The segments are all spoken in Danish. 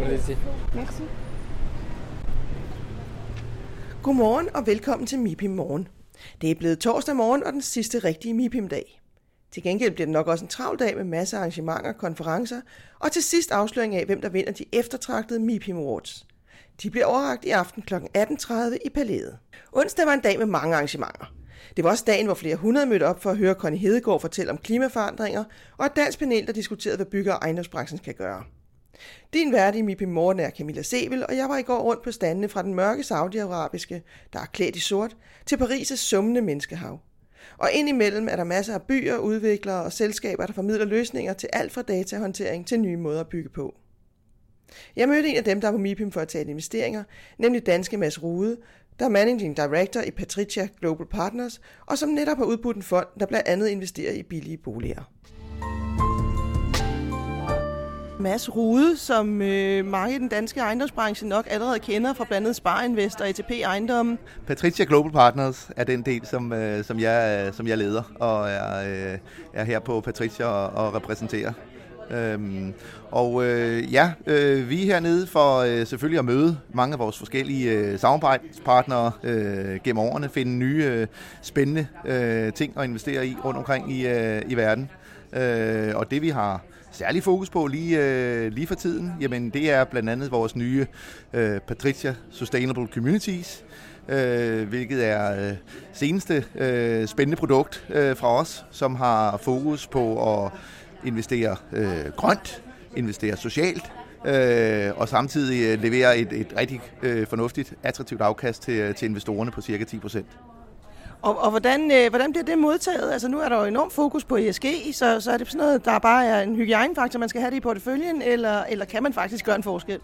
Merci. Godmorgen og velkommen til MIPIM Morgen. Det er blevet torsdag morgen og den sidste rigtige MIPIM-dag. Til gengæld bliver det nok også en travl dag med masser af arrangementer, konferencer og til sidst afsløring af, hvem der vinder de eftertragtede MIPIM Awards. De bliver overragt i aften kl. 18.30 i Palæet. Onsdag var en dag med mange arrangementer. Det var også dagen, hvor flere hundrede mødte op for at høre Connie Hedegaard fortælle om klimaforandringer, og et dansk panel, der diskuterede, hvad bygger- og ejendomsbranchen kan gøre. Din vært i MIPIM Morgen er Camilla Sebel, og jeg var i går rundt på standene fra den mørke saudiarabiske, der er klædt i sort, til Paris' summende menneskehav. Og indimellem er der masser af byer, udviklere og selskaber, der formidler løsninger til alt fra datahåndtering til nye måder at bygge på. Jeg mødte en af dem, der er på MIPIM for at tale investeringer, nemlig danske Mads Rude, der er Managing Director i Patricia Global Partners, og som netop har udbudt en fond, der blandt andet investerer i billige boliger. Mads Rude, som øh, mange i den danske ejendomsbranche nok allerede kender fra blandt andet Sparinvest og ATP Ejendommen. Patricia Global Partners er den del, som, øh, som, jeg, øh, som jeg leder og er, øh, er her på Patricia og, og repræsenterer. Øhm, og øh, ja, øh, vi er hernede for øh, selvfølgelig at møde mange af vores forskellige øh, samarbejdspartnere øh, gennem årene, finde nye øh, spændende øh, ting at investere i rundt omkring i, øh, i verden. Øh, og det vi har særlig fokus på lige, øh, lige for tiden, jamen det er blandt andet vores nye øh, Patricia Sustainable Communities, øh, hvilket er øh, seneste øh, spændende produkt øh, fra os, som har fokus på at investere øh, grønt, investere socialt, øh, og samtidig øh, levere et, et rigtig øh, fornuftigt, attraktivt afkast til, øh, til investorerne på cirka 10 procent. Og, og hvordan, øh, hvordan bliver det modtaget? Altså nu er der jo enormt fokus på ESG, så, så er det sådan noget, der bare er en hygiejnefaktor, man skal have det i porteføljen, eller, eller kan man faktisk gøre en forskel?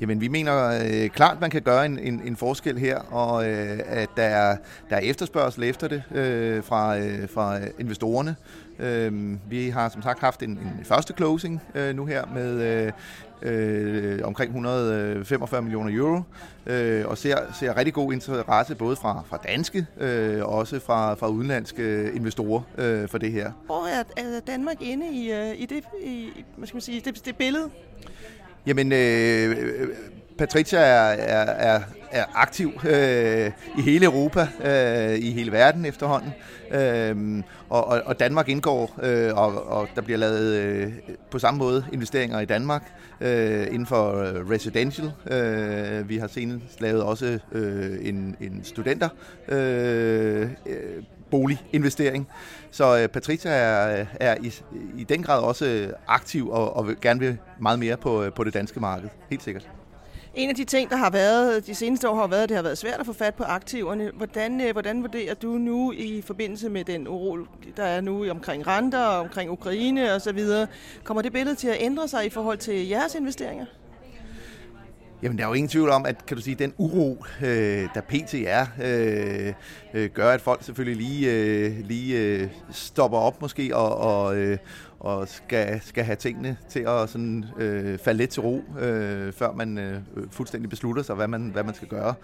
Jamen, vi mener øh, klart, man kan gøre en, en, en forskel her, og øh, at der er, der er efterspørgsel efter det øh, fra, øh, fra investorerne. Øh, vi har som sagt haft en, en første closing øh, nu her med øh, øh, omkring 145 millioner euro, øh, og ser, ser rigtig god interesse både fra, fra danske øh, og også fra, fra udenlandske investorer øh, for det her. Hvor er, er Danmark inde i, øh, i, det, i hvad skal man sige, det, det billede? Jamen, øh, øh Patricia er, er, er, er aktiv øh, i hele Europa, øh, i hele verden efterhånden. Øh, og, og og Danmark indgår, øh, og, og der bliver lavet øh, på samme måde investeringer i Danmark øh, inden for øh, residential. Øh, vi har senest lavet også øh, en, en studenter øh, øh, boliginvestering. Så øh, Patricia er, er i, i den grad også aktiv og, og vil gerne vil meget mere på, øh, på det danske marked. Helt sikkert. En af de ting, der har været de seneste år, har været, at det har været svært at få fat på aktiverne. Hvordan, øh, hvordan vurderer du nu i forbindelse med den uro, der er nu omkring renter og omkring Ukraine osv., kommer det billede til at ændre sig i forhold til jeres investeringer? Jamen, der er jo ingen tvivl om, at kan du sige, den uro, øh, der pt. er, øh, øh, gør, at folk selvfølgelig lige, øh, lige øh, stopper op måske og, og, øh, og skal, skal have tingene til at sådan, øh, falde lidt til ro, øh, før man øh, fuldstændig beslutter sig, hvad man, hvad man skal gøre.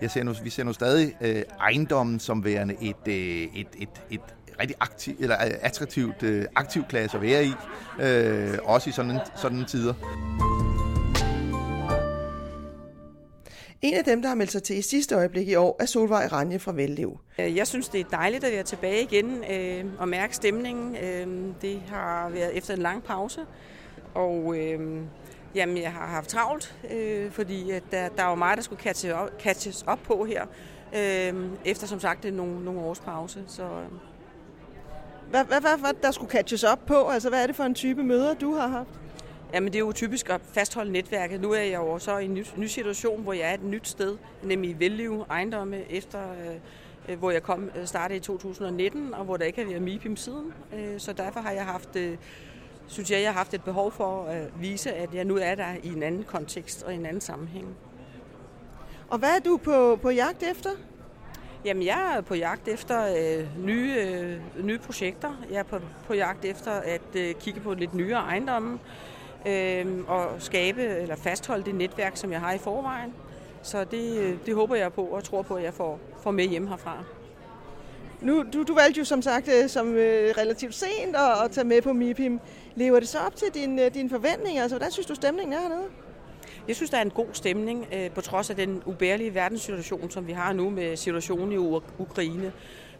Jeg ser nu, vi ser nu stadig øh, ejendommen som værende et, øh, et, et, et rigtig aktiv, eller øh, attraktivt øh, aktiv klasse at være i, øh, også i sådan, sådan tider. En af dem, der har meldt sig til i sidste øjeblik i år, er Solvej Ranje fra Vellev. Jeg synes, det er dejligt at være tilbage igen øh, og mærke stemningen. Øh, det har været efter en lang pause, og øh, jamen, jeg har haft travlt, øh, fordi at der, der var meget, der skulle catches op, catches op på her, øh, efter som sagt nogle, nogle års pause. Så, øh. hvad, hvad, hvad, hvad der skulle catches op på? Altså, hvad er det for en type møder, du har haft? Jamen det er jo typisk at fastholde netværket. Nu er jeg jo så i en ny, ny situation, hvor jeg er et nyt sted, nemlig i Velliv ejendomme, efter øh, hvor jeg kom øh, startede i 2019, og hvor der ikke har været MIPIM siden. Øh, så derfor har jeg haft, øh, synes jeg, jeg har haft et behov for at vise, at jeg nu er der i en anden kontekst og i en anden sammenhæng. Og hvad er du på, på jagt efter? Jamen, jeg er på jagt efter øh, nye, øh, nye projekter. Jeg er på, på jagt efter at øh, kigge på lidt nyere ejendomme øh, og skabe eller fastholde det netværk, som jeg har i forvejen. Så det, øh, det håber jeg på og tror på, at jeg får, får med hjem herfra. Nu, du, du valgte jo som sagt øh, som øh, relativt sent at, at tage med på MIPIM. Lever det så op til din, øh, dine forventninger? Altså, hvordan synes du, stemningen er hernede? Jeg synes, der er en god stemning øh, på trods af den ubærlige verdenssituation, som vi har nu med situationen i Ukraine.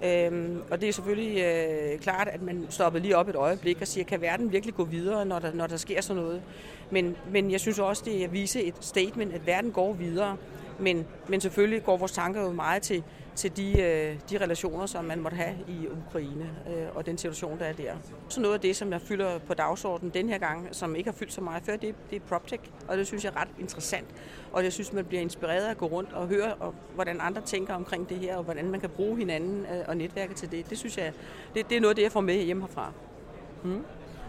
Øhm, og det er selvfølgelig øh, klart, at man stopper lige op et øjeblik og siger, kan verden virkelig gå videre, når der, når der sker sådan noget? Men, men jeg synes også, det er at vise et statement, at verden går videre. Men, men selvfølgelig går vores tanker jo meget til, til de, øh, de relationer, som man måtte have i Ukraine øh, og den situation, der er der. Så noget af det, som jeg fylder på dagsordenen den her gang, som ikke har fyldt så meget før, det, det er PropTech, og det synes jeg er ret interessant. Og jeg synes, man bliver inspireret af at gå rundt og høre, og, hvordan andre tænker omkring det her, og hvordan man kan bruge hinanden øh, og netværke til det. Det synes jeg, det, det er noget af det, jeg får med hjemmefra. herfra. Mm.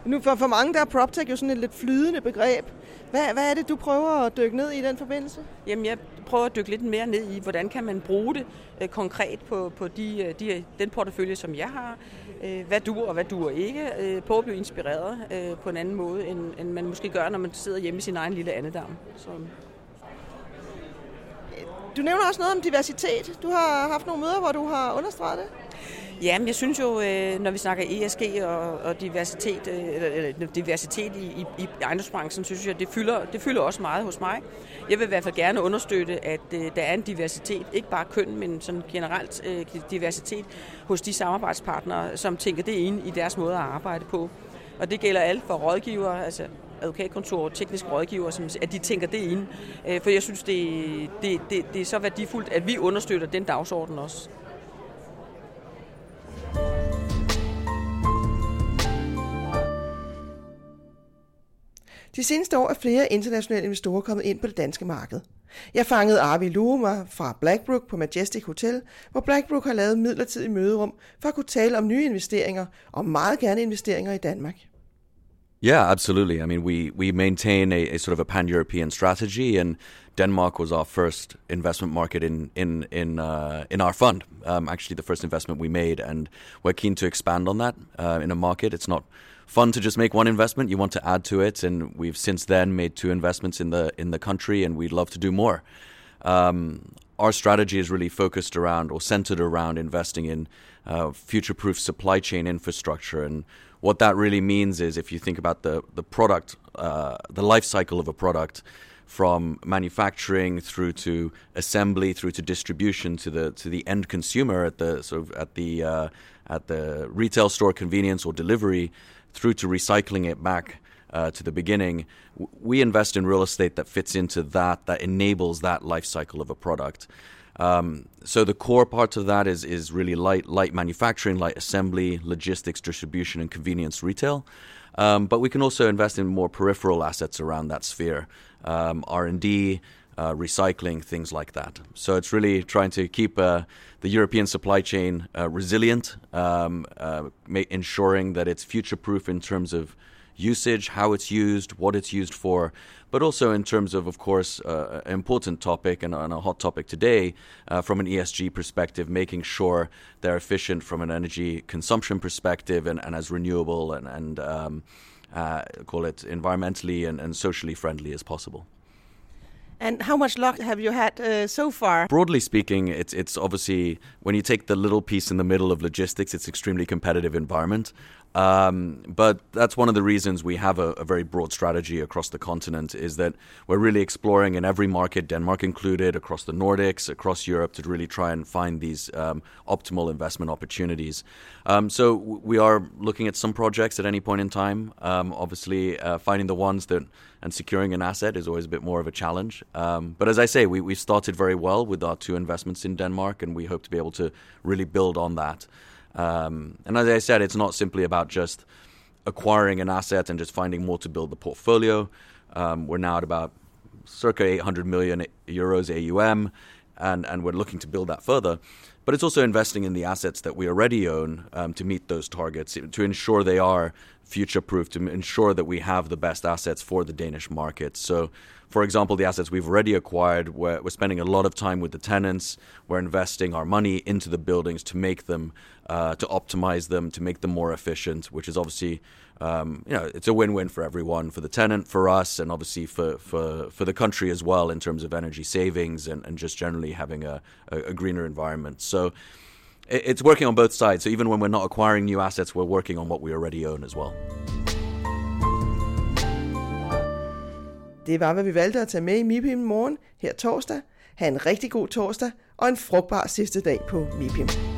Nu for, for mange der er PropTech jo sådan et lidt flydende begreb. Hvad, hvad er det, du prøver at dykke ned i den forbindelse? Jamen, jeg prøver at dykke lidt mere ned i, hvordan kan man bruge det øh, konkret på, på de, øh, de, den portefølje, som jeg har. Øh, hvad du og hvad du ikke. Øh, på at blive inspireret øh, på en anden måde, end, end man måske gør, når man sidder hjemme i sin egen lille andedam. Så. Du nævner også noget om diversitet. Du har haft nogle møder, hvor du har understreget det. Ja, men jeg synes jo, øh, når vi snakker ESG og, og diversitet, øh, eller, eller diversitet i, i, i ejendomsbranchen, synes jeg, det fylder, det fylder også meget hos mig. Jeg vil i hvert fald gerne understøtte, at øh, der er en diversitet, ikke bare køn, men sådan generelt diversitet hos de samarbejdspartnere, som tænker det ind i deres måde at arbejde på. Og det gælder alt for rådgivere, altså advokatkontor, tekniske rådgiver, som, at de tænker det ind. For jeg synes, det, det, det, det er så værdifuldt, at vi understøtter den dagsorden også. De seneste år er flere internationale investorer kommet ind på det danske marked. Jeg fangede Arvi Luma fra Blackbrook på Majestic Hotel, hvor Blackbrook har lavet midlertidig møderum for at kunne tale om nye investeringer og meget gerne investeringer i Danmark. Yeah, absolutely. I mean, we, we maintain a, a sort of a pan European strategy, and Denmark was our first investment market in in in uh, in our fund. Um, actually, the first investment we made, and we're keen to expand on that uh, in a market. It's not fun to just make one investment. You want to add to it, and we've since then made two investments in the in the country, and we'd love to do more. Um, our strategy is really focused around or centered around investing in uh, future-proof supply chain infrastructure, and what that really means is if you think about the the product, uh, the life cycle of a product. From manufacturing through to assembly, through to distribution to the to the end consumer at the sort of at the uh, at the retail store convenience or delivery, through to recycling it back uh, to the beginning, we invest in real estate that fits into that, that enables that life cycle of a product. Um, so the core part of that is is really light light manufacturing, light assembly, logistics, distribution, and convenience retail. Um, but we can also invest in more peripheral assets around that sphere, um, R and D, uh, recycling, things like that. So it's really trying to keep uh, the European supply chain uh, resilient, um, uh, ensuring that it's future proof in terms of usage, how it's used, what it's used for, but also in terms of, of course, uh, an important topic and, and, a hot topic today uh, from an ESG perspective, making sure they're efficient from an energy consumption perspective and, and as renewable and, and um, call it environmentally and, and socially friendly as possible. And how much luck have you had uh, so far? Broadly speaking, it's it's obviously when you take the little piece in the middle of logistics, it's extremely competitive environment. Um, but that's one of the reasons we have a, a, very broad strategy across the continent is that we're really exploring in every market, Denmark included, across the Nordics, across Europe, to really try and find these um, optimal investment opportunities. Um, so we are looking at some projects at any point in time. Um, obviously, uh, finding the ones that and securing an asset is always a bit more of a challenge. Um, but as I say, we, we've started very well with our two investments in Denmark, and we hope to be able to really build on that. Um, and as I said, it's not simply about just acquiring an asset and just finding more to build the portfolio. Um, we're now at about circa 800 million euros AUM, and, and we're looking to build that further. But it's also investing in the assets that we already own um, to meet those targets, to ensure they are future proof, to ensure that we have the best assets for the Danish market. So for example, the assets we've already acquired, we're, we're, spending a lot of time with the tenants. We're investing our money into the buildings to make them, uh, to optimize them, to make them more efficient, which is obviously, um, you know, it's a win-win for everyone, for the tenant, for us, and obviously for, for, for the country as well in terms of energy savings and, and just generally having a, a, a greener environment. So it's working on both sides. So even when we're not acquiring new assets, we're working on what we already own as well. Det var, hvad vi valgte at tage med i MIPIM morgen her torsdag. Ha' en rigtig god torsdag og en frugtbar sidste dag på MIPIM.